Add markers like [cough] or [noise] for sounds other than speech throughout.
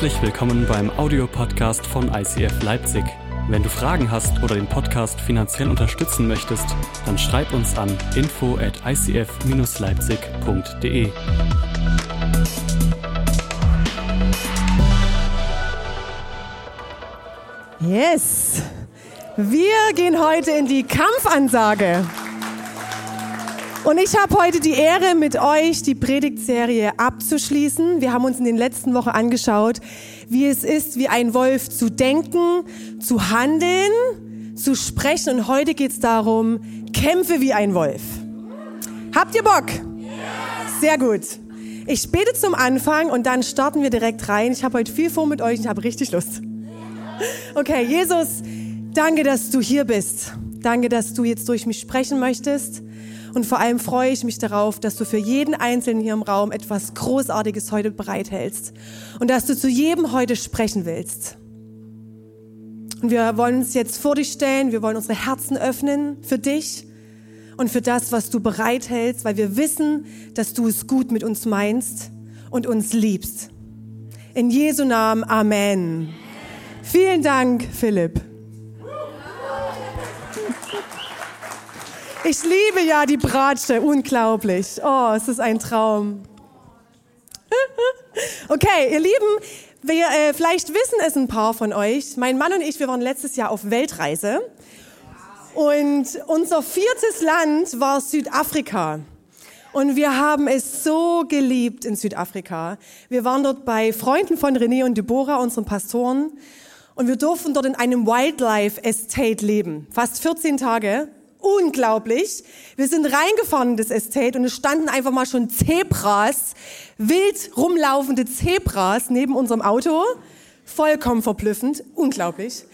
Herzlich willkommen beim Audiopodcast von ICF Leipzig. Wenn du Fragen hast oder den Podcast finanziell unterstützen möchtest, dann schreib uns an info at icf-leipzig.de. Yes! Wir gehen heute in die Kampfansage. Und ich habe heute die Ehre, mit euch die Predigtserie abzuschließen. Wir haben uns in den letzten Wochen angeschaut, wie es ist, wie ein Wolf zu denken, zu handeln, zu sprechen. Und heute geht es darum, kämpfe wie ein Wolf. Habt ihr Bock? Sehr gut. Ich bete zum Anfang und dann starten wir direkt rein. Ich habe heute viel vor mit euch und ich habe richtig Lust. Okay, Jesus, danke, dass du hier bist. Danke, dass du jetzt durch mich sprechen möchtest. Und vor allem freue ich mich darauf, dass du für jeden Einzelnen hier im Raum etwas Großartiges heute bereithältst und dass du zu jedem heute sprechen willst. Und wir wollen uns jetzt vor dich stellen, wir wollen unsere Herzen öffnen für dich und für das, was du bereithältst, weil wir wissen, dass du es gut mit uns meinst und uns liebst. In Jesu Namen, Amen. Vielen Dank, Philipp. Ich liebe ja die Bratsche, unglaublich. Oh, es ist ein Traum. [laughs] Okay, ihr Lieben, wir, äh, vielleicht wissen es ein paar von euch. Mein Mann und ich, wir waren letztes Jahr auf Weltreise. Und unser viertes Land war Südafrika. Und wir haben es so geliebt in Südafrika. Wir waren dort bei Freunden von René und Deborah, unseren Pastoren. Und wir durften dort in einem Wildlife Estate leben. Fast 14 Tage unglaublich. Wir sind reingefahren in das Estate und es standen einfach mal schon Zebras, wild rumlaufende Zebras neben unserem Auto. Vollkommen verblüffend, unglaublich.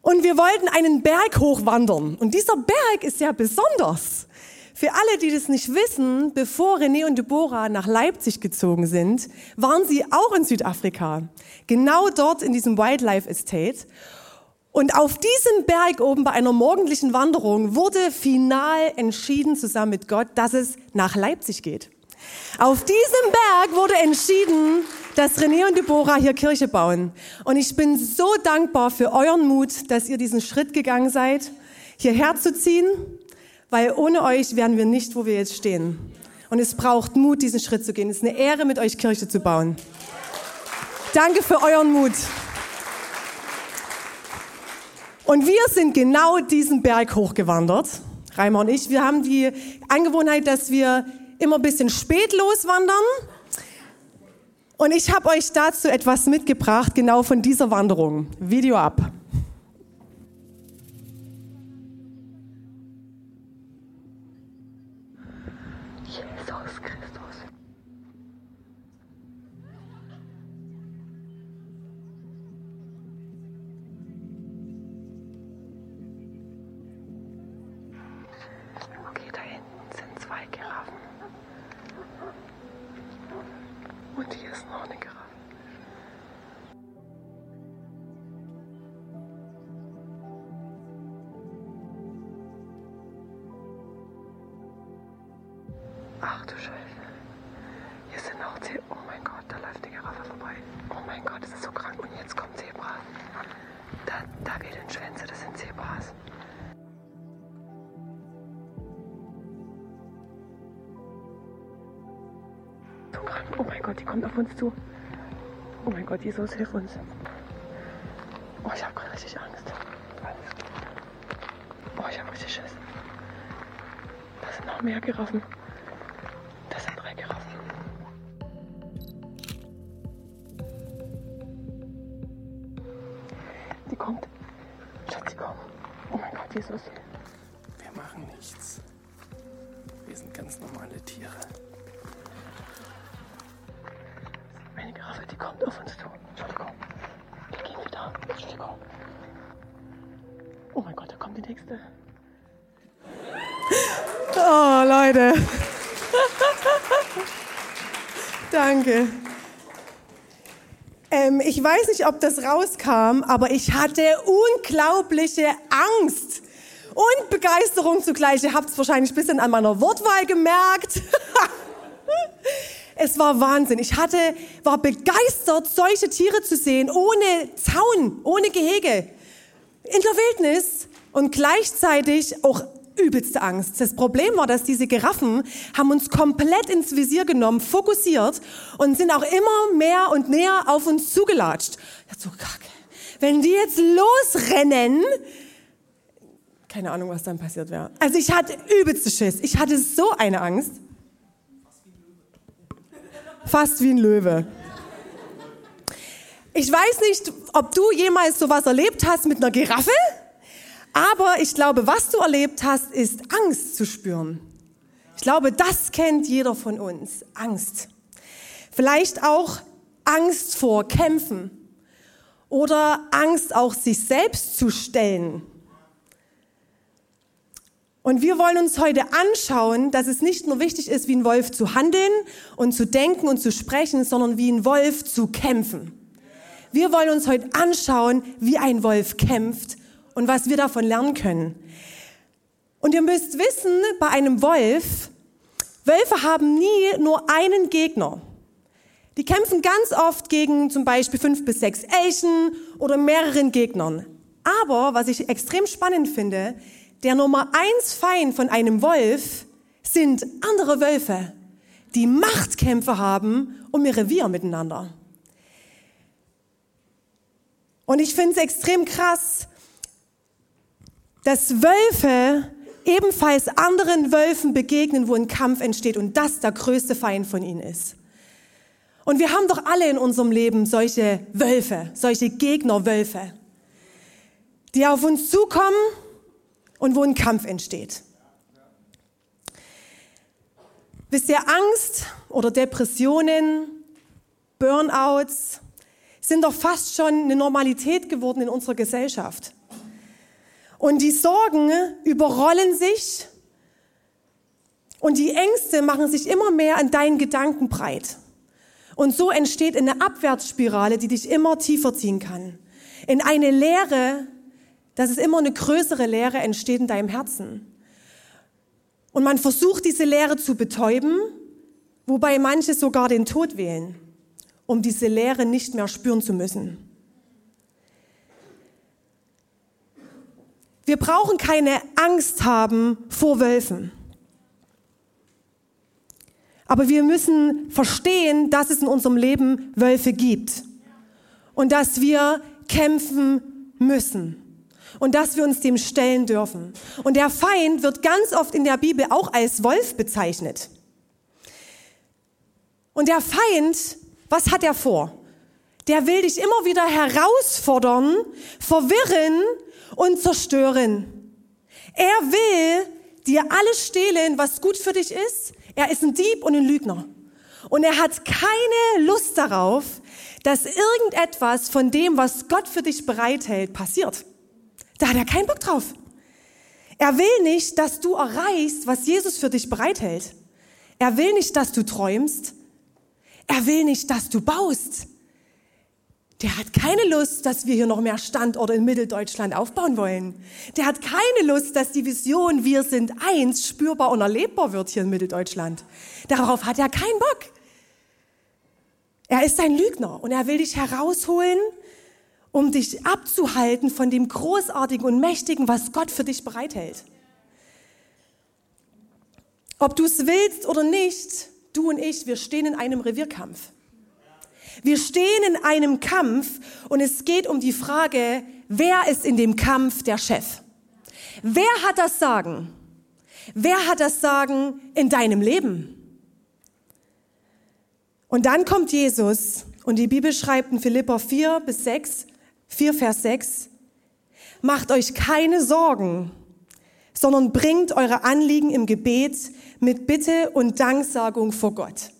Und wir wollten einen Berg hochwandern. Und dieser Berg ist ja besonders. Für alle, die das nicht wissen, bevor René und Deborah nach Leipzig gezogen sind, waren sie auch in Südafrika. Genau dort in diesem Wildlife Estate. Und auf diesem Berg oben bei einer morgendlichen Wanderung wurde final entschieden zusammen mit Gott, dass es nach Leipzig geht. Auf diesem Berg wurde entschieden, dass René und Deborah hier Kirche bauen. Und ich bin so dankbar für euren Mut, dass ihr diesen Schritt gegangen seid, hierher zu ziehen, weil ohne euch wären wir nicht, wo wir jetzt stehen. Und es braucht Mut, diesen Schritt zu gehen. Es ist eine Ehre, mit euch Kirche zu bauen. Danke für euren Mut. Und wir sind genau diesen Berg hochgewandert, Reimer und ich. Wir haben die Angewohnheit, dass wir immer ein bisschen spät loswandern. Und ich habe euch dazu etwas mitgebracht, genau von dieser Wanderung. Video ab. Ach du Scheiße. Hier sind noch Zebras. Oh mein Gott, da läuft eine Giraffe vorbei. Oh mein Gott, das ist so krank. Und jetzt kommt Zebra. Da, da wedeln Schwänze, das sind Zebras. So krank. Oh mein Gott, die kommt auf uns zu. Oh mein Gott, Jesus, hilf uns. Oh, ich habe gerade richtig Angst. Oh, ich habe richtig Schiss. Da sind noch mehr Giraffen. Ich weiß nicht, ob das rauskam, aber ich hatte unglaubliche Angst und Begeisterung zugleich. Ihr habt es wahrscheinlich ein bisschen an meiner Wortwahl gemerkt. [laughs] Es war Wahnsinn. Ich hatte, war begeistert, solche Tiere zu sehen, ohne Zaun, ohne Gehege, in der Wildnis und gleichzeitig auch übelste Angst. Das Problem war, dass diese Giraffen haben uns komplett ins Visier genommen, fokussiert und sind auch immer mehr und näher auf uns zugelatscht. Ich so, kacke. Wenn die jetzt losrennen, keine Ahnung, was dann passiert wäre. Also ich hatte übelste Schiss. Ich hatte so eine Angst. Fast wie ein Löwe. Ich weiß nicht, ob du jemals sowas erlebt hast mit einer Giraffe. Aber ich glaube, was du erlebt hast, ist Angst zu spüren. Ich glaube, das kennt jeder von uns. Angst. Vielleicht auch Angst vor Kämpfen oder Angst auch sich selbst zu stellen. Und wir wollen uns heute anschauen, dass es nicht nur wichtig ist, wie ein Wolf zu handeln und zu denken und zu sprechen, sondern wie ein Wolf zu kämpfen. Wir wollen uns heute anschauen, wie ein Wolf kämpft und was wir davon lernen können. Und ihr müsst wissen, bei einem Wolf, Wölfe haben nie nur einen Gegner. Die kämpfen ganz oft gegen zum Beispiel fünf bis sechs Elchen oder mehreren Gegnern. Aber was ich extrem spannend finde, der Nummer eins Feind von einem Wolf sind andere Wölfe, die Machtkämpfe haben um ihr Revier miteinander. Und ich finde es extrem krass, dass Wölfe ebenfalls anderen Wölfen begegnen, wo ein Kampf entsteht und das der größte Feind von ihnen ist. Und wir haben doch alle in unserem Leben solche Wölfe, solche Gegnerwölfe, die auf uns zukommen und wo ein Kampf entsteht. Wisst ihr, Angst oder Depressionen, Burnouts sind doch fast schon eine Normalität geworden in unserer Gesellschaft. Und die Sorgen überrollen sich und die Ängste machen sich immer mehr an deinen Gedanken breit. Und so entsteht eine Abwärtsspirale, die dich immer tiefer ziehen kann. In eine Leere, dass es immer eine größere Leere entsteht in deinem Herzen. Und man versucht, diese Leere zu betäuben, wobei manche sogar den Tod wählen, um diese Leere nicht mehr spüren zu müssen. Wir brauchen keine Angst haben vor Wölfen. Aber wir müssen verstehen, dass es in unserem Leben Wölfe gibt und dass wir kämpfen müssen und dass wir uns dem stellen dürfen. Und der Feind wird ganz oft in der Bibel auch als Wolf bezeichnet. Und der Feind, was hat er vor? Der will dich immer wieder herausfordern, verwirren und zerstören. Er will dir alles stehlen, was gut für dich ist. Er ist ein Dieb und ein Lügner. Und er hat keine Lust darauf, dass irgendetwas von dem, was Gott für dich bereithält, passiert. Da hat er keinen Bock drauf. Er will nicht, dass du erreichst, was Jesus für dich bereithält. Er will nicht, dass du träumst. Er will nicht, dass du baust der hat keine Lust, dass wir hier noch mehr Standorte in Mitteldeutschland aufbauen wollen. Der hat keine Lust, dass die Vision Wir sind eins spürbar und erlebbar wird hier in Mitteldeutschland. Darauf hat er keinen Bock. Er ist ein Lügner und er will dich herausholen, um dich abzuhalten von dem Großartigen und Mächtigen, was Gott für dich bereithält. Ob du es willst oder nicht, du und ich, wir stehen in einem Revierkampf. Wir stehen in einem Kampf und es geht um die Frage, wer ist in dem Kampf der Chef? Wer hat das Sagen? Wer hat das Sagen in deinem Leben? Und dann kommt Jesus und die Bibel schreibt in Philippa 4 bis 6, 4 Vers 6, macht euch keine Sorgen, sondern bringt eure Anliegen im Gebet mit Bitte und Danksagung vor Gott.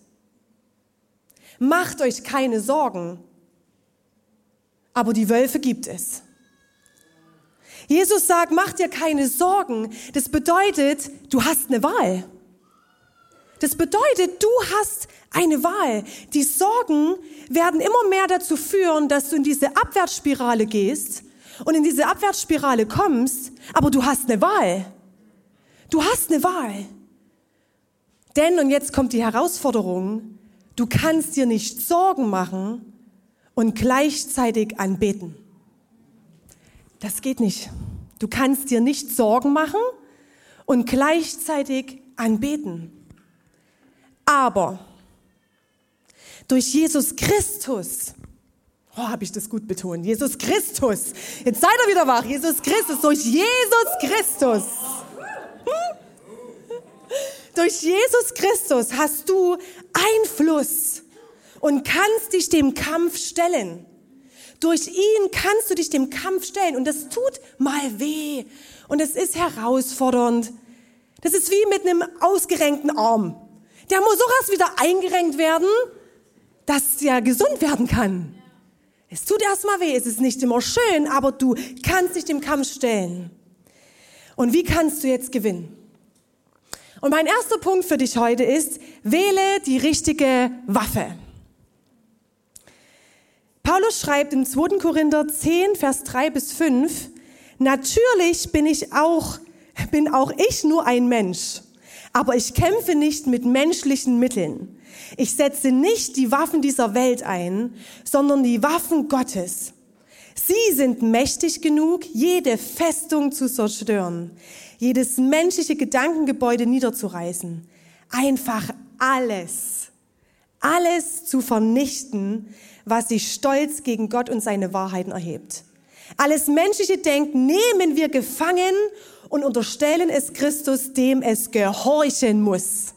Macht euch keine Sorgen. Aber die Wölfe gibt es. Jesus sagt, mach dir keine Sorgen. Das bedeutet, du hast eine Wahl. Das bedeutet, du hast eine Wahl. Die Sorgen werden immer mehr dazu führen, dass du in diese Abwärtsspirale gehst und in diese Abwärtsspirale kommst, aber du hast eine Wahl. Du hast eine Wahl. Denn, und jetzt kommt die Herausforderung, Du kannst dir nicht Sorgen machen und gleichzeitig anbeten. Das geht nicht. Du kannst dir nicht Sorgen machen und gleichzeitig anbeten. Aber durch Jesus Christus, oh, habe ich das gut betont, Jesus Christus, jetzt seid ihr wieder wach, Jesus Christus, durch Jesus Christus, durch Jesus Christus hast du Einfluss und kannst dich dem Kampf stellen. Durch ihn kannst du dich dem Kampf stellen und das tut mal weh und es ist herausfordernd. Das ist wie mit einem ausgerenkten Arm. Der muss so erst wieder eingerenkt werden, dass er gesund werden kann. Es tut erstmal weh, es ist nicht immer schön, aber du kannst dich dem Kampf stellen. Und wie kannst du jetzt gewinnen? Und mein erster Punkt für dich heute ist, wähle die richtige Waffe. Paulus schreibt im 2. Korinther 10, Vers 3 bis 5, natürlich bin ich auch, bin auch ich nur ein Mensch, aber ich kämpfe nicht mit menschlichen Mitteln. Ich setze nicht die Waffen dieser Welt ein, sondern die Waffen Gottes. Sie sind mächtig genug, jede Festung zu zerstören, jedes menschliche Gedankengebäude niederzureißen, einfach alles, alles zu vernichten, was sich stolz gegen Gott und seine Wahrheiten erhebt. Alles menschliche Denken nehmen wir gefangen und unterstellen es Christus, dem es gehorchen muss.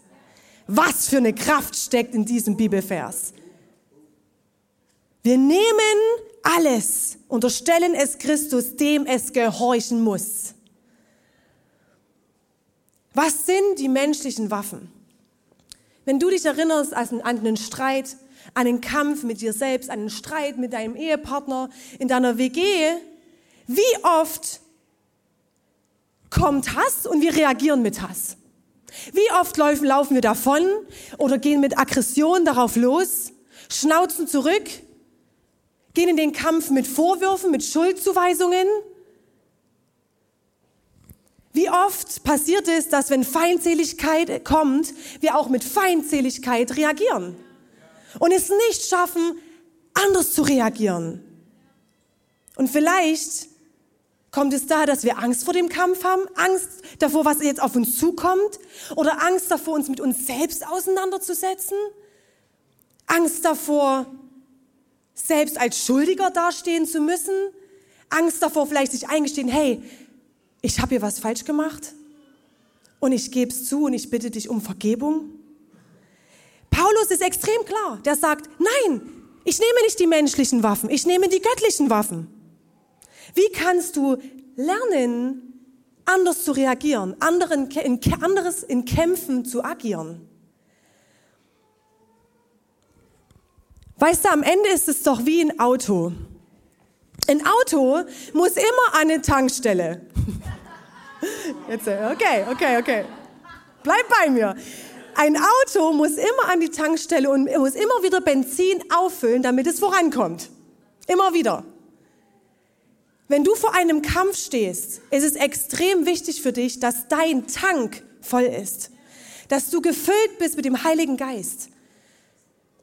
Was für eine Kraft steckt in diesem Bibelvers. Wir nehmen alles, unterstellen es Christus, dem es gehorchen muss. Was sind die menschlichen Waffen? Wenn du dich erinnerst an einen Streit, an einen Kampf mit dir selbst, an einen Streit mit deinem Ehepartner, in deiner WG, wie oft kommt Hass und wir reagieren mit Hass? Wie oft laufen, laufen wir davon oder gehen mit Aggression darauf los, schnauzen zurück, gehen in den Kampf mit Vorwürfen, mit Schuldzuweisungen? Wie oft passiert es, dass wenn Feindseligkeit kommt, wir auch mit Feindseligkeit reagieren und es nicht schaffen, anders zu reagieren? Und vielleicht Kommt es da, dass wir Angst vor dem Kampf haben? Angst davor, was jetzt auf uns zukommt? Oder Angst davor, uns mit uns selbst auseinanderzusetzen? Angst davor, selbst als Schuldiger dastehen zu müssen? Angst davor, vielleicht sich eingestehen, hey, ich habe hier was falsch gemacht und ich gebe es zu und ich bitte dich um Vergebung? Paulus ist extrem klar. Der sagt, nein, ich nehme nicht die menschlichen Waffen, ich nehme die göttlichen Waffen. Wie kannst du lernen, anders zu reagieren, anderen, in, anderes in Kämpfen zu agieren? Weißt du, am Ende ist es doch wie ein Auto. Ein Auto muss immer an eine Tankstelle. [laughs] Jetzt, okay, okay, okay. Bleib bei mir. Ein Auto muss immer an die Tankstelle und muss immer wieder Benzin auffüllen, damit es vorankommt. Immer wieder. Wenn du vor einem Kampf stehst, ist es extrem wichtig für dich, dass dein Tank voll ist, dass du gefüllt bist mit dem Heiligen Geist,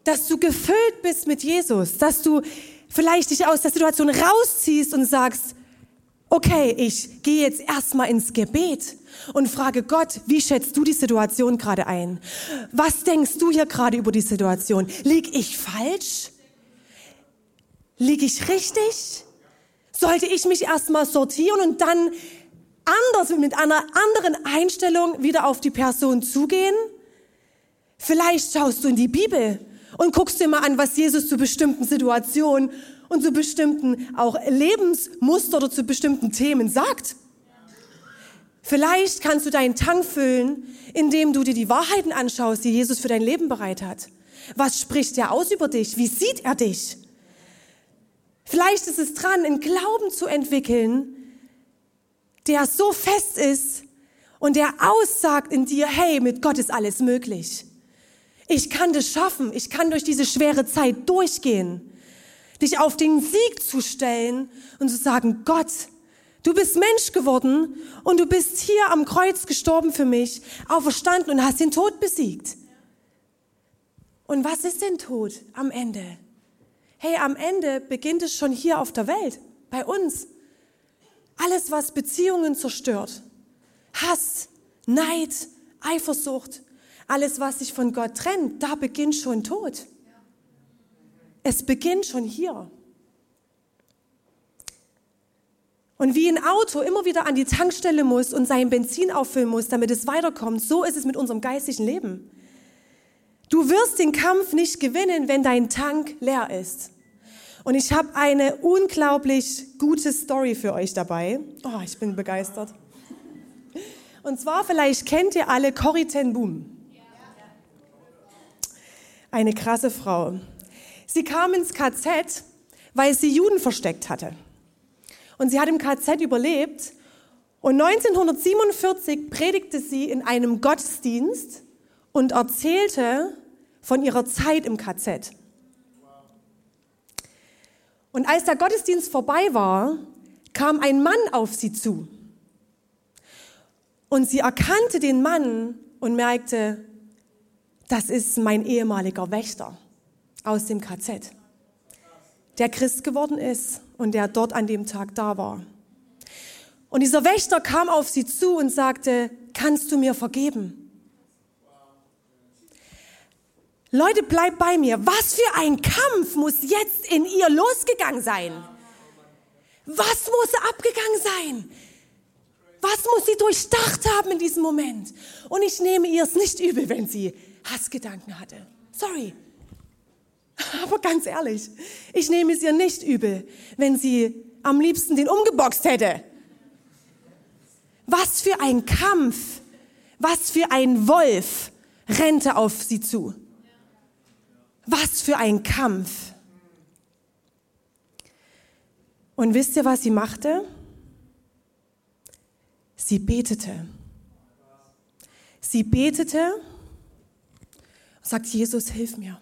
dass du gefüllt bist mit Jesus, dass du vielleicht dich aus der Situation rausziehst und sagst, okay, ich gehe jetzt erstmal ins Gebet und frage Gott, wie schätzt du die Situation gerade ein? Was denkst du hier gerade über die Situation? Lieg ich falsch? Lieg ich richtig? sollte ich mich erstmal sortieren und dann anders, mit einer anderen Einstellung wieder auf die Person zugehen? Vielleicht schaust du in die Bibel und guckst dir mal an, was Jesus zu bestimmten Situationen und zu bestimmten auch Lebensmuster oder zu bestimmten Themen sagt. Vielleicht kannst du deinen Tank füllen, indem du dir die Wahrheiten anschaust, die Jesus für dein Leben bereit hat. Was spricht er aus über dich? Wie sieht er dich? Vielleicht ist es dran, einen Glauben zu entwickeln, der so fest ist und der aussagt in dir, hey, mit Gott ist alles möglich. Ich kann das schaffen. Ich kann durch diese schwere Zeit durchgehen. Dich auf den Sieg zu stellen und zu sagen, Gott, du bist Mensch geworden und du bist hier am Kreuz gestorben für mich, auferstanden und hast den Tod besiegt. Und was ist denn Tod am Ende? Hey, am Ende beginnt es schon hier auf der Welt, bei uns. Alles, was Beziehungen zerstört, Hass, Neid, Eifersucht, alles, was sich von Gott trennt, da beginnt schon Tod. Es beginnt schon hier. Und wie ein Auto immer wieder an die Tankstelle muss und sein Benzin auffüllen muss, damit es weiterkommt, so ist es mit unserem geistigen Leben. Du wirst den Kampf nicht gewinnen, wenn dein Tank leer ist. Und ich habe eine unglaublich gute Story für euch dabei. Oh, ich bin begeistert. Und zwar, vielleicht kennt ihr alle Corrie ten Boom. Eine krasse Frau. Sie kam ins KZ, weil sie Juden versteckt hatte. Und sie hat im KZ überlebt. Und 1947 predigte sie in einem Gottesdienst und erzählte von ihrer Zeit im KZ. Und als der Gottesdienst vorbei war, kam ein Mann auf sie zu. Und sie erkannte den Mann und merkte, das ist mein ehemaliger Wächter aus dem KZ, der Christ geworden ist und der dort an dem Tag da war. Und dieser Wächter kam auf sie zu und sagte, kannst du mir vergeben? Leute, bleibt bei mir. Was für ein Kampf muss jetzt in ihr losgegangen sein? Was muss abgegangen sein? Was muss sie durchdacht haben in diesem Moment? Und ich nehme ihr es nicht übel, wenn sie Hassgedanken hatte. Sorry. [laughs] Aber ganz ehrlich, ich nehme es ihr nicht übel, wenn sie am liebsten den umgeboxt hätte. Was für ein Kampf, was für ein Wolf rennte auf sie zu. Was für ein Kampf. Und wisst ihr, was sie machte? Sie betete. Sie betete und sagt, Jesus, hilf mir.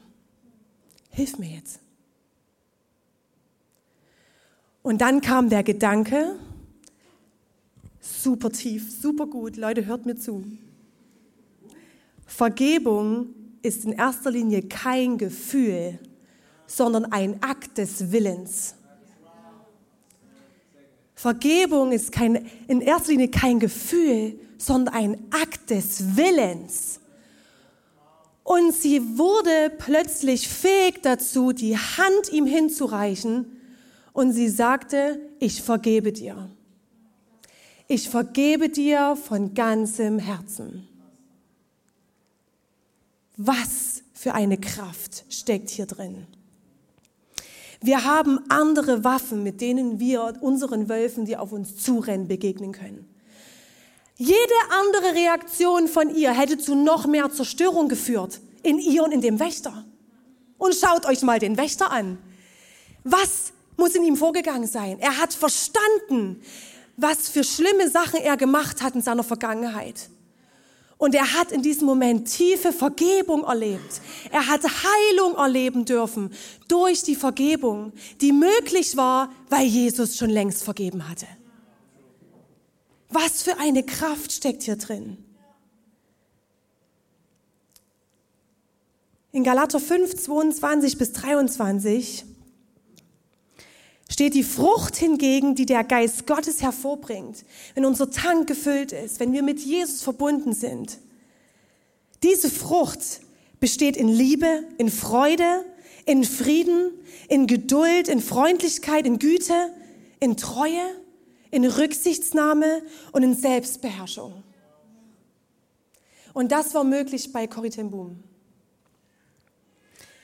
Hilf mir jetzt. Und dann kam der Gedanke, super tief, super gut, Leute, hört mir zu. Vergebung ist in erster Linie kein Gefühl, sondern ein Akt des Willens. Vergebung ist kein, in erster Linie kein Gefühl, sondern ein Akt des Willens. Und sie wurde plötzlich fähig dazu, die Hand ihm hinzureichen und sie sagte, ich vergebe dir. Ich vergebe dir von ganzem Herzen. Was für eine Kraft steckt hier drin. Wir haben andere Waffen, mit denen wir unseren Wölfen, die auf uns zurennen, begegnen können. Jede andere Reaktion von ihr hätte zu noch mehr Zerstörung geführt, in ihr und in dem Wächter. Und schaut euch mal den Wächter an. Was muss in ihm vorgegangen sein? Er hat verstanden, was für schlimme Sachen er gemacht hat in seiner Vergangenheit. Und er hat in diesem Moment tiefe Vergebung erlebt. Er hat Heilung erleben dürfen durch die Vergebung, die möglich war, weil Jesus schon längst vergeben hatte. Was für eine Kraft steckt hier drin. In Galater 5, 22 bis 23 steht die Frucht hingegen, die der Geist Gottes hervorbringt, wenn unser Tank gefüllt ist, wenn wir mit Jesus verbunden sind. Diese Frucht besteht in Liebe, in Freude, in Frieden, in Geduld, in Freundlichkeit, in Güte, in Treue, in Rücksichtsnahme und in Selbstbeherrschung. Und das war möglich bei Corrie Boom.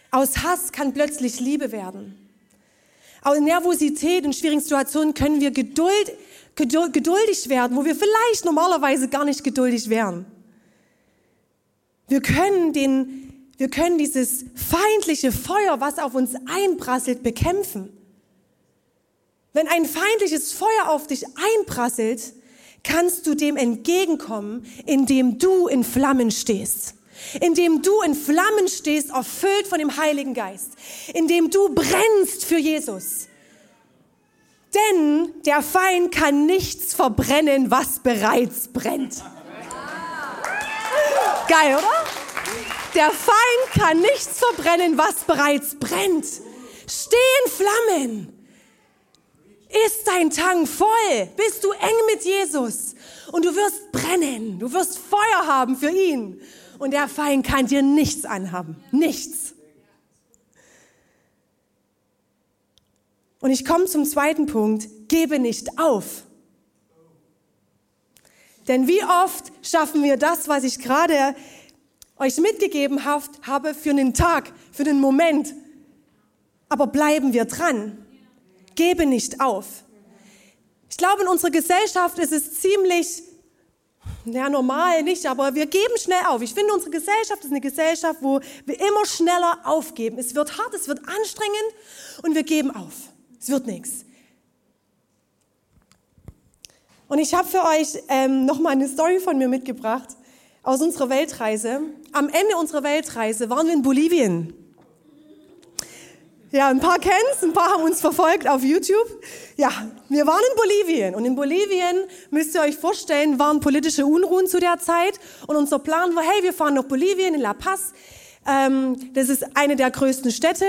Aus Hass kann plötzlich Liebe werden. Aus Nervosität und schwierigen Situationen können wir geduld, geduldig werden, wo wir vielleicht normalerweise gar nicht geduldig wären. Wir können den, wir können dieses feindliche Feuer, was auf uns einprasselt, bekämpfen. Wenn ein feindliches Feuer auf dich einprasselt, kannst du dem entgegenkommen, indem du in Flammen stehst indem du in Flammen stehst, erfüllt von dem Heiligen Geist, indem du brennst für Jesus. Denn der Feind kann nichts verbrennen, was bereits brennt. Geil, oder? Der Feind kann nichts verbrennen, was bereits brennt. Steh in Flammen. Ist dein Tank voll? Bist du eng mit Jesus? Und du wirst brennen. Du wirst Feuer haben für ihn. Und der Feind kann dir nichts anhaben. Nichts. Und ich komme zum zweiten Punkt. Gebe nicht auf. Denn wie oft schaffen wir das, was ich gerade euch mitgegeben habe, für einen Tag, für einen Moment. Aber bleiben wir dran. Gebe nicht auf. Ich glaube, in unserer Gesellschaft ist es ziemlich, ja, normal nicht, aber wir geben schnell auf. Ich finde, unsere Gesellschaft ist eine Gesellschaft, wo wir immer schneller aufgeben. Es wird hart, es wird anstrengend und wir geben auf. Es wird nichts. Und ich habe für euch ähm, nochmal eine Story von mir mitgebracht aus unserer Weltreise. Am Ende unserer Weltreise waren wir in Bolivien. Ja, ein paar kennen es, ein paar haben uns verfolgt auf YouTube. Ja, wir waren in Bolivien und in Bolivien, müsst ihr euch vorstellen, waren politische Unruhen zu der Zeit und unser Plan war, hey, wir fahren nach Bolivien, in La Paz. Ähm, das ist eine der größten Städte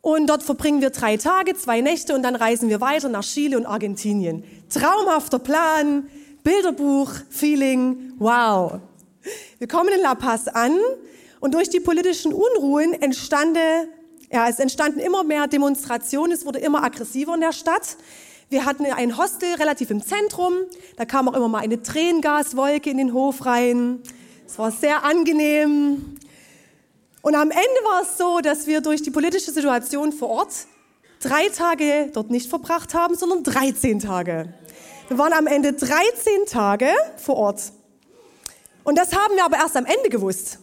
und dort verbringen wir drei Tage, zwei Nächte und dann reisen wir weiter nach Chile und Argentinien. Traumhafter Plan, Bilderbuch, Feeling, wow. Wir kommen in La Paz an und durch die politischen Unruhen entstande, ja, es entstanden immer mehr Demonstrationen, es wurde immer aggressiver in der Stadt. Wir hatten ein Hostel relativ im Zentrum, da kam auch immer mal eine Tränengaswolke in den Hof rein. Es war sehr angenehm. Und am Ende war es so, dass wir durch die politische Situation vor Ort drei Tage dort nicht verbracht haben, sondern 13 Tage. Wir waren am Ende 13 Tage vor Ort. Und das haben wir aber erst am Ende gewusst.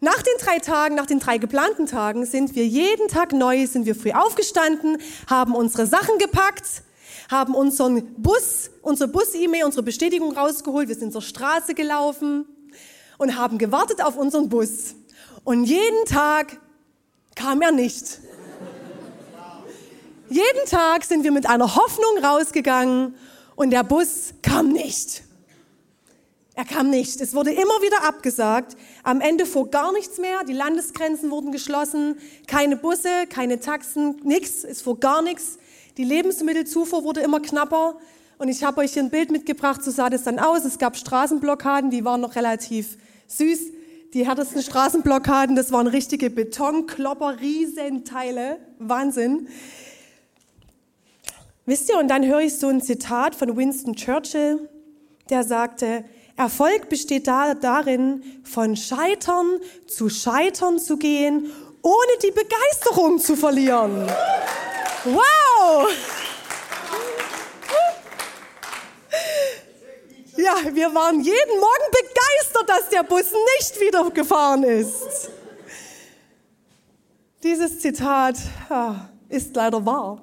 Nach den drei Tagen, nach den drei geplanten Tagen sind wir jeden Tag neu, sind wir früh aufgestanden, haben unsere Sachen gepackt, haben unseren Bus, unsere Bus-E-Mail, unsere Bestätigung rausgeholt, wir sind zur Straße gelaufen und haben gewartet auf unseren Bus. Und jeden Tag kam er nicht. Jeden Tag sind wir mit einer Hoffnung rausgegangen und der Bus kam nicht. Er kam nicht. Es wurde immer wieder abgesagt. Am Ende fuhr gar nichts mehr. Die Landesgrenzen wurden geschlossen. Keine Busse, keine Taxen, nichts. Es fuhr gar nichts. Die Lebensmittelzufuhr wurde immer knapper. Und ich habe euch hier ein Bild mitgebracht, so sah das dann aus. Es gab Straßenblockaden, die waren noch relativ süß. Die härtesten Straßenblockaden, das waren richtige Betonklopper, Riesenteile. Wahnsinn. Wisst ihr, und dann höre ich so ein Zitat von Winston Churchill, der sagte, Erfolg besteht da, darin, von Scheitern zu Scheitern zu gehen, ohne die Begeisterung zu verlieren. Wow! Ja, wir waren jeden Morgen begeistert, dass der Bus nicht wieder gefahren ist. Dieses Zitat ist leider wahr.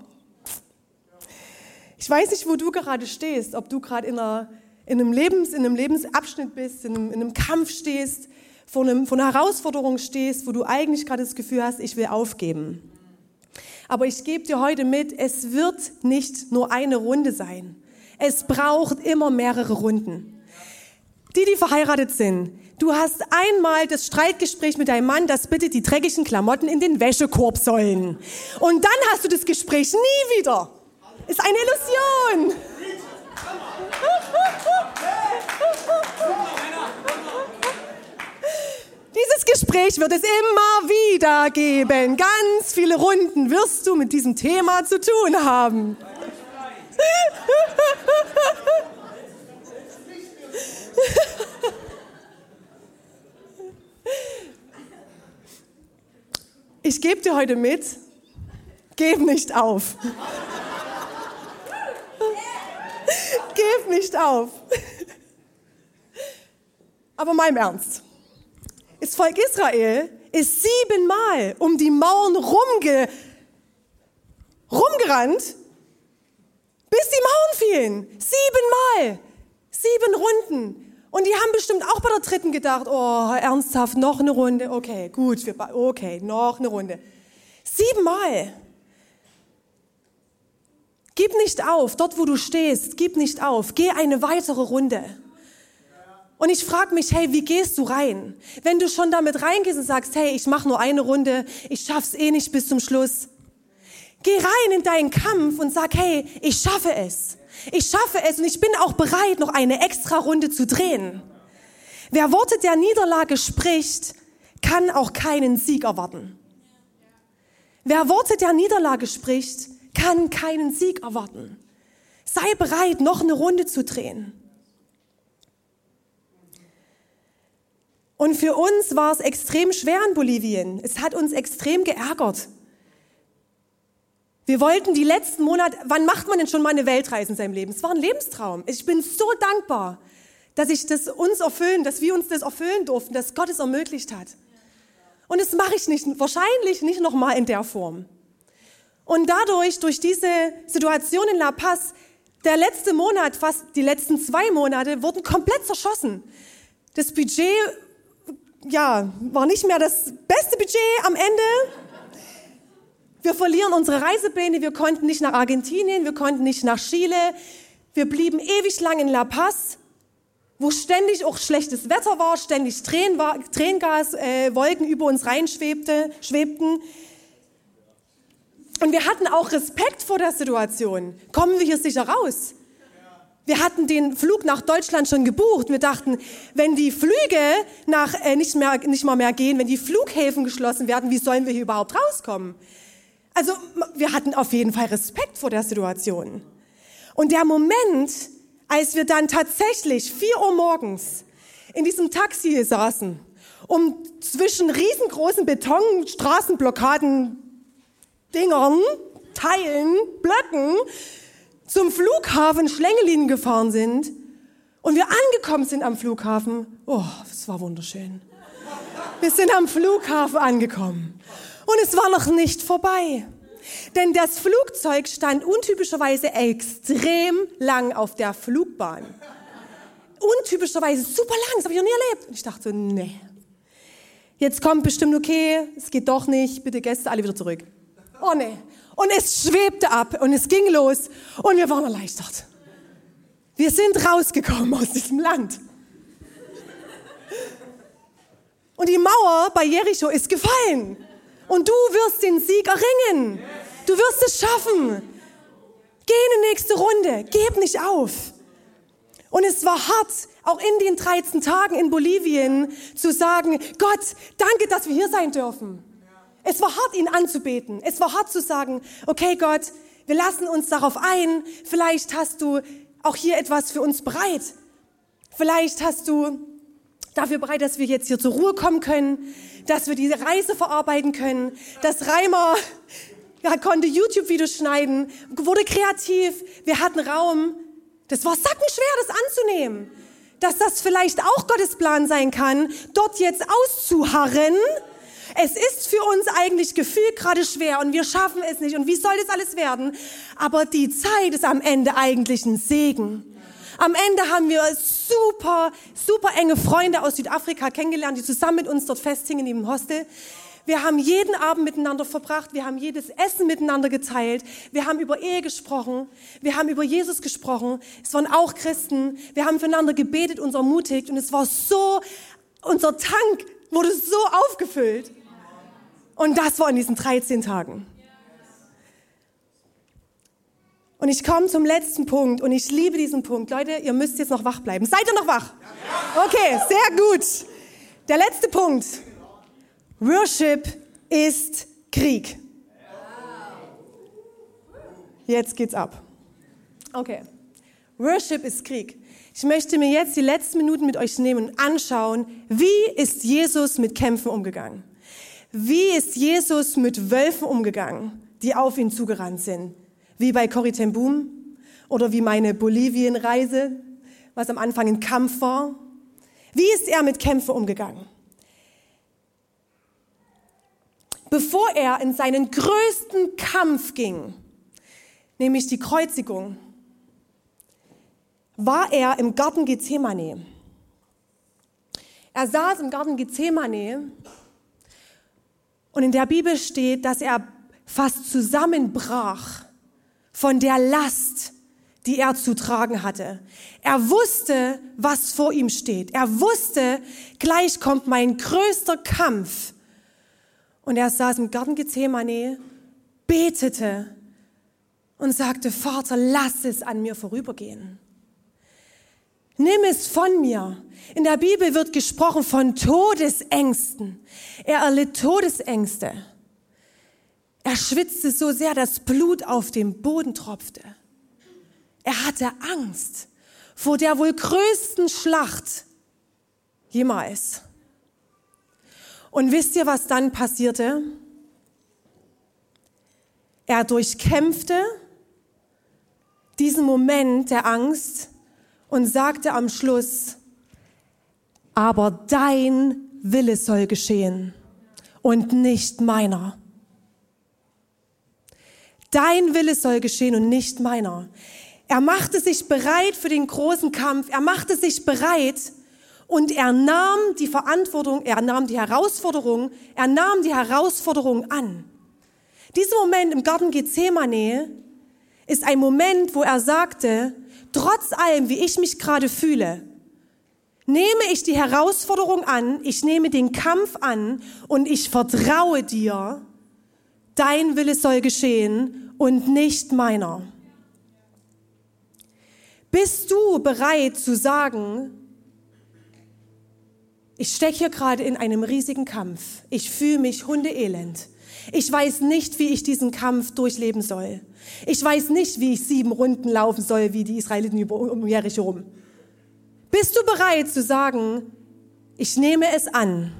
Ich weiß nicht, wo du gerade stehst, ob du gerade in einer in einem, Lebens, in einem Lebensabschnitt bist, in einem, in einem Kampf stehst, vor, einem, vor einer Herausforderung stehst, wo du eigentlich gerade das Gefühl hast, ich will aufgeben. Aber ich gebe dir heute mit, es wird nicht nur eine Runde sein. Es braucht immer mehrere Runden. Die, die verheiratet sind, du hast einmal das Streitgespräch mit deinem Mann, dass bitte die dreckigen Klamotten in den Wäschekorb sollen. Und dann hast du das Gespräch nie wieder. Ist eine Illusion. Dieses Gespräch wird es immer wieder geben. Ganz viele Runden wirst du mit diesem Thema zu tun haben. Ich gebe dir heute mit, geb nicht auf. geb nicht auf. Aber mal im Ernst. Das Volk Israel ist siebenmal um die Mauern rumge, rumgerannt, bis die Mauern fielen. Siebenmal. Sieben Runden. Und die haben bestimmt auch bei der dritten gedacht, oh, ernsthaft, noch eine Runde. Okay, gut, wir, okay, noch eine Runde. Siebenmal. Gib nicht auf, dort wo du stehst, gib nicht auf. Geh eine weitere Runde. Und ich frage mich, hey, wie gehst du rein? Wenn du schon damit reingehst und sagst, hey, ich mache nur eine Runde, ich schaff's eh nicht bis zum Schluss. Geh rein in deinen Kampf und sag, hey, ich schaffe es. Ich schaffe es und ich bin auch bereit, noch eine extra Runde zu drehen. Wer Worte der Niederlage spricht, kann auch keinen Sieg erwarten. Wer Worte der Niederlage spricht, kann keinen Sieg erwarten. Sei bereit, noch eine Runde zu drehen. Und für uns war es extrem schwer in Bolivien. Es hat uns extrem geärgert. Wir wollten die letzten Monate, wann macht man denn schon mal eine Weltreise in seinem Leben? Es war ein Lebenstraum. Ich bin so dankbar, dass ich das uns erfüllen, dass wir uns das erfüllen durften, dass Gott es ermöglicht hat. Und das mache ich nicht, wahrscheinlich nicht nochmal in der Form. Und dadurch, durch diese Situation in La Paz, der letzte Monat, fast die letzten zwei Monate, wurden komplett zerschossen. Das Budget, ja, war nicht mehr das beste Budget am Ende. Wir verlieren unsere Reisepläne, wir konnten nicht nach Argentinien, wir konnten nicht nach Chile. Wir blieben ewig lang in La Paz, wo ständig auch schlechtes Wetter war, ständig Tränengaswolken äh, über uns reinschwebte, schwebten. Und wir hatten auch Respekt vor der Situation. Kommen wir hier sicher raus? Wir hatten den Flug nach Deutschland schon gebucht. Wir dachten, wenn die Flüge nach, äh, nicht, mehr, nicht mal mehr gehen, wenn die Flughäfen geschlossen werden, wie sollen wir hier überhaupt rauskommen? Also wir hatten auf jeden Fall Respekt vor der Situation. Und der Moment, als wir dann tatsächlich vier Uhr morgens in diesem Taxi saßen, um zwischen riesengroßen Betonstraßenblockaden Dingern, Teilen, Blöcken zum Flughafen Schlängelin gefahren sind und wir angekommen sind am Flughafen. Oh, es war wunderschön. Wir sind am Flughafen angekommen und es war noch nicht vorbei. Denn das Flugzeug stand untypischerweise extrem lang auf der Flugbahn. Untypischerweise super lang, das habe ich noch nie erlebt. Und ich dachte so, nee. Jetzt kommt bestimmt, okay, es geht doch nicht, bitte Gäste, alle wieder zurück. Oh nee. Und es schwebte ab und es ging los und wir waren erleichtert. Wir sind rausgekommen aus diesem Land. Und die Mauer bei Jericho ist gefallen. Und du wirst den Sieg erringen. Du wirst es schaffen. Geh in die nächste Runde. Geb nicht auf. Und es war hart, auch in den 13 Tagen in Bolivien zu sagen, Gott, danke, dass wir hier sein dürfen. Es war hart, ihn anzubeten. Es war hart zu sagen, okay Gott, wir lassen uns darauf ein. Vielleicht hast du auch hier etwas für uns bereit. Vielleicht hast du dafür bereit, dass wir jetzt hier zur Ruhe kommen können, dass wir diese Reise verarbeiten können, dass Reimer ja, konnte YouTube-Videos schneiden, wurde kreativ, wir hatten Raum. Das war sackenschwer, das anzunehmen. Dass das vielleicht auch Gottes Plan sein kann, dort jetzt auszuharren es ist für uns eigentlich gefühlt gerade schwer und wir schaffen es nicht. Und wie soll das alles werden? Aber die Zeit ist am Ende eigentlich ein Segen. Am Ende haben wir super, super enge Freunde aus Südafrika kennengelernt, die zusammen mit uns dort festhingen im Hostel. Wir haben jeden Abend miteinander verbracht. Wir haben jedes Essen miteinander geteilt. Wir haben über Ehe gesprochen. Wir haben über Jesus gesprochen. Es waren auch Christen. Wir haben füreinander gebetet, uns ermutigt. Und es war so, unser Tank wurde so aufgefüllt. Und das war in diesen 13 Tagen. Und ich komme zum letzten Punkt und ich liebe diesen Punkt. Leute, ihr müsst jetzt noch wach bleiben. Seid ihr noch wach? Okay, sehr gut. Der letzte Punkt. Worship ist Krieg. Jetzt geht's ab. Okay. Worship ist Krieg. Ich möchte mir jetzt die letzten Minuten mit euch nehmen und anschauen, wie ist Jesus mit Kämpfen umgegangen? Wie ist Jesus mit Wölfen umgegangen, die auf ihn zugerannt sind? Wie bei Corrie oder wie meine Bolivien-Reise, was am Anfang ein Kampf war. Wie ist er mit Kämpfen umgegangen? Bevor er in seinen größten Kampf ging, nämlich die Kreuzigung, war er im Garten Gethsemane. Er saß im Garten Gethsemane und in der Bibel steht, dass er fast zusammenbrach von der Last, die er zu tragen hatte. Er wusste, was vor ihm steht. Er wusste, gleich kommt mein größter Kampf. Und er saß im Garten Gethsemane, betete und sagte, Vater, lass es an mir vorübergehen. Nimm es von mir. In der Bibel wird gesprochen von Todesängsten. Er erlitt Todesängste. Er schwitzte so sehr, dass Blut auf dem Boden tropfte. Er hatte Angst vor der wohl größten Schlacht jemals. Und wisst ihr, was dann passierte? Er durchkämpfte diesen Moment der Angst und sagte am Schluss, aber dein Wille soll geschehen und nicht meiner. Dein Wille soll geschehen und nicht meiner. Er machte sich bereit für den großen Kampf. Er machte sich bereit und er nahm die Verantwortung, er nahm die Herausforderung, er nahm die Herausforderung an. Dieser Moment im Garten Gethsemane ist ein Moment, wo er sagte, trotz allem, wie ich mich gerade fühle, nehme ich die Herausforderung an, ich nehme den Kampf an und ich vertraue dir, dein Wille soll geschehen und nicht meiner. Bist du bereit zu sagen, ich stecke hier gerade in einem riesigen Kampf. Ich fühle mich hundeelend. Ich weiß nicht, wie ich diesen Kampf durchleben soll. Ich weiß nicht, wie ich sieben Runden laufen soll, wie die Israeliten um Jericho rum. Bist du bereit zu sagen, ich nehme es an,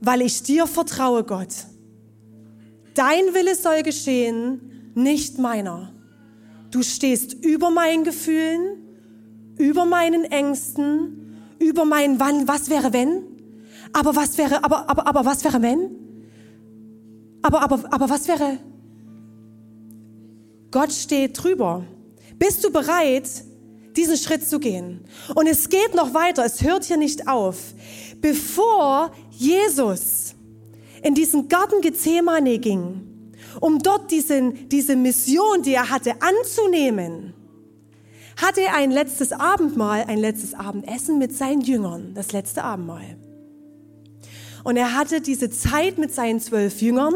weil ich dir vertraue, Gott. Dein Wille soll geschehen, nicht meiner. Du stehst über meinen Gefühlen, über meinen Ängsten, über meinen Wann, was wäre wenn? Aber was wäre, aber, aber, aber was wäre wenn? Aber, aber, aber was wäre, Gott steht drüber. Bist du bereit, diesen Schritt zu gehen? Und es geht noch weiter, es hört hier nicht auf. Bevor Jesus in diesen Garten Gethsemane ging, um dort diesen, diese Mission, die er hatte, anzunehmen, hatte er ein letztes Abendmahl, ein letztes Abendessen mit seinen Jüngern, das letzte Abendmahl. Und er hatte diese Zeit mit seinen zwölf Jüngern,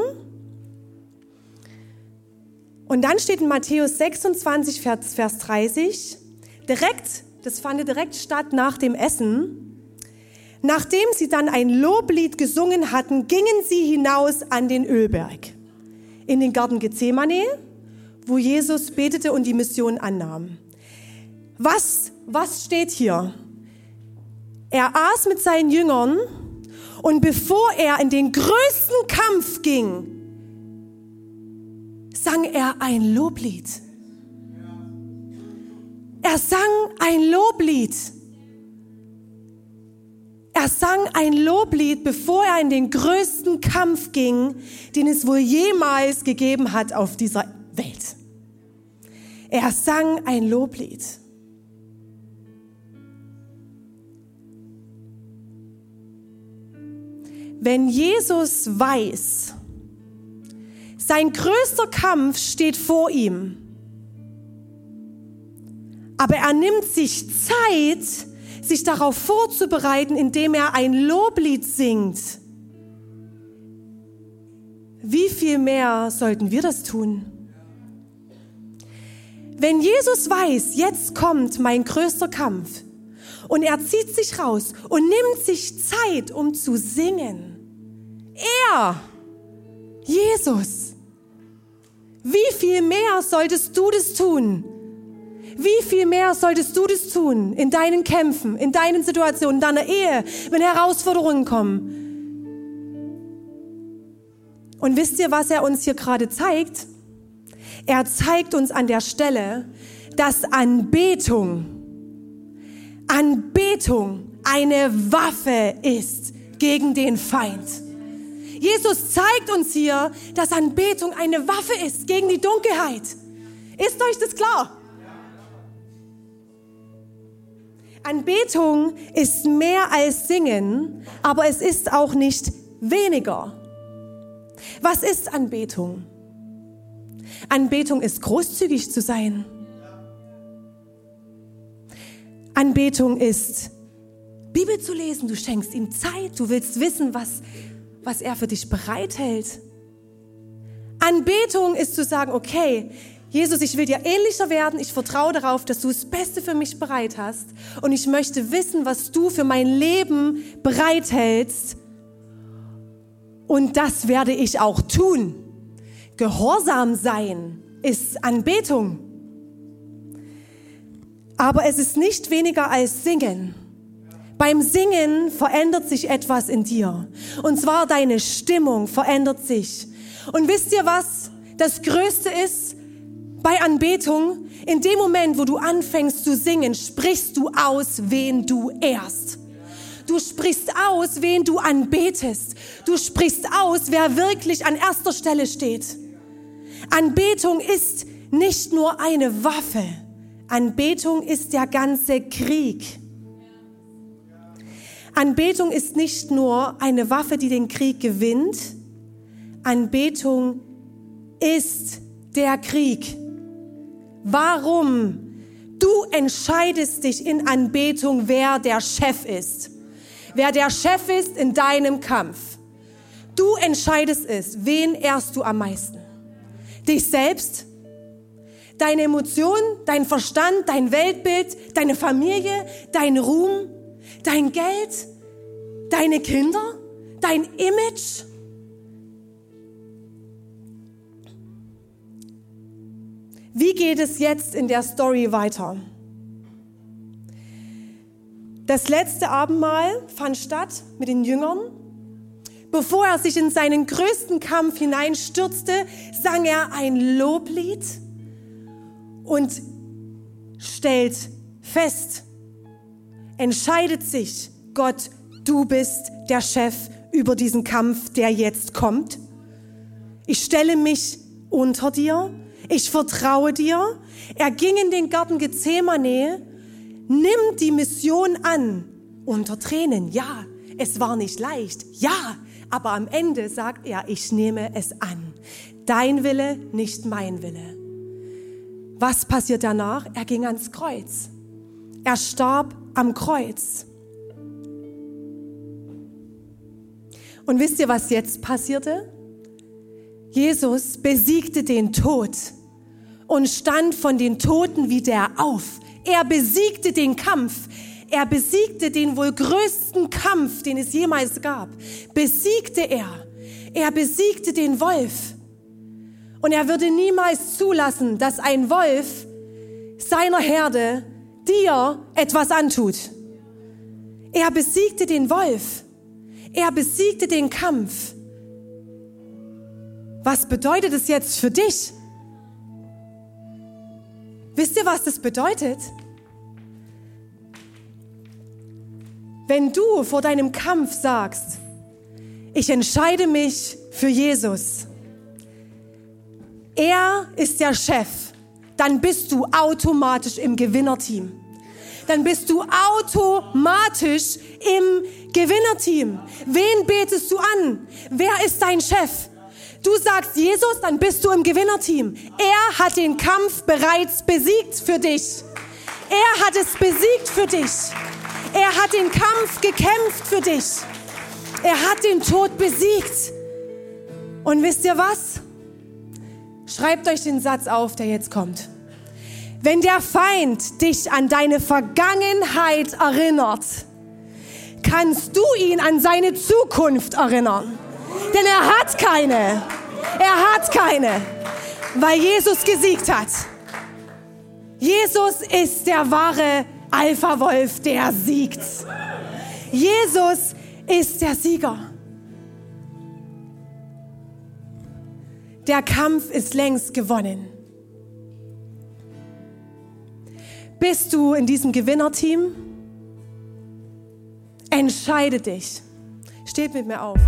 und dann steht in Matthäus 26, Vers, Vers 30, direkt, das fand direkt statt nach dem Essen. Nachdem sie dann ein Loblied gesungen hatten, gingen sie hinaus an den Ölberg, in den Garten Gethsemane, wo Jesus betete und die Mission annahm. Was, was steht hier? Er aß mit seinen Jüngern und bevor er in den größten Kampf ging, sang er ein Loblied. Er sang ein Loblied. Er sang ein Loblied, bevor er in den größten Kampf ging, den es wohl jemals gegeben hat auf dieser Welt. Er sang ein Loblied. Wenn Jesus weiß, sein größter Kampf steht vor ihm. Aber er nimmt sich Zeit, sich darauf vorzubereiten, indem er ein Loblied singt. Wie viel mehr sollten wir das tun? Wenn Jesus weiß, jetzt kommt mein größter Kampf und er zieht sich raus und nimmt sich Zeit, um zu singen. Er, Jesus, wie viel mehr solltest du das tun? Wie viel mehr solltest du das tun in deinen Kämpfen, in deinen Situationen, in deiner Ehe, wenn Herausforderungen kommen? Und wisst ihr, was er uns hier gerade zeigt? Er zeigt uns an der Stelle, dass Anbetung, Anbetung eine Waffe ist gegen den Feind. Jesus zeigt uns hier, dass Anbetung eine Waffe ist gegen die Dunkelheit. Ist euch das klar? Anbetung ist mehr als Singen, aber es ist auch nicht weniger. Was ist Anbetung? Anbetung ist großzügig zu sein. Anbetung ist Bibel zu lesen, du schenkst ihm Zeit, du willst wissen, was, was er für dich bereithält. Anbetung ist zu sagen, okay, Jesus, ich will dir ähnlicher werden. Ich vertraue darauf, dass du das Beste für mich bereit hast. Und ich möchte wissen, was du für mein Leben bereithältst. Und das werde ich auch tun. Gehorsam sein ist Anbetung. Aber es ist nicht weniger als Singen. Beim Singen verändert sich etwas in dir. Und zwar deine Stimmung verändert sich. Und wisst ihr was? Das Größte ist, bei Anbetung, in dem Moment, wo du anfängst zu singen, sprichst du aus, wen du ehrst. Du sprichst aus, wen du anbetest. Du sprichst aus, wer wirklich an erster Stelle steht. Anbetung ist nicht nur eine Waffe. Anbetung ist der ganze Krieg. Anbetung ist nicht nur eine Waffe, die den Krieg gewinnt. Anbetung ist der Krieg. Warum? Du entscheidest dich in Anbetung, wer der Chef ist. Wer der Chef ist in deinem Kampf. Du entscheidest es, wen ehrst du am meisten. Dich selbst, deine Emotionen, dein Verstand, dein Weltbild, deine Familie, dein Ruhm, dein Geld, deine Kinder, dein Image. Wie geht es jetzt in der Story weiter? Das letzte Abendmahl fand statt mit den Jüngern. Bevor er sich in seinen größten Kampf hineinstürzte, sang er ein Loblied und stellt fest, entscheidet sich, Gott, du bist der Chef über diesen Kampf, der jetzt kommt. Ich stelle mich unter dir ich vertraue dir. Er ging in den Garten Gethsemane, nimmt die Mission an, unter Tränen. Ja, es war nicht leicht. Ja, aber am Ende sagt er, ich nehme es an. Dein Wille, nicht mein Wille. Was passiert danach? Er ging ans Kreuz. Er starb am Kreuz. Und wisst ihr, was jetzt passierte? Jesus besiegte den Tod und stand von den Toten wieder auf. Er besiegte den Kampf. Er besiegte den wohl größten Kampf, den es jemals gab. Besiegte er. Er besiegte den Wolf. Und er würde niemals zulassen, dass ein Wolf seiner Herde dir etwas antut. Er besiegte den Wolf. Er besiegte den Kampf. Was bedeutet es jetzt für dich? Wisst ihr, was das bedeutet? Wenn du vor deinem Kampf sagst, ich entscheide mich für Jesus, er ist der Chef, dann bist du automatisch im Gewinnerteam. Dann bist du automatisch im Gewinnerteam. Wen betest du an? Wer ist dein Chef? Du sagst Jesus, dann bist du im Gewinnerteam. Er hat den Kampf bereits besiegt für dich. Er hat es besiegt für dich. Er hat den Kampf gekämpft für dich. Er hat den Tod besiegt. Und wisst ihr was? Schreibt euch den Satz auf, der jetzt kommt. Wenn der Feind dich an deine Vergangenheit erinnert, kannst du ihn an seine Zukunft erinnern. Denn er hat keine. Er hat keine, weil Jesus gesiegt hat. Jesus ist der wahre Alpha-Wolf, der siegt. Jesus ist der Sieger. Der Kampf ist längst gewonnen. Bist du in diesem Gewinnerteam? Entscheide dich. Steht mit mir auf.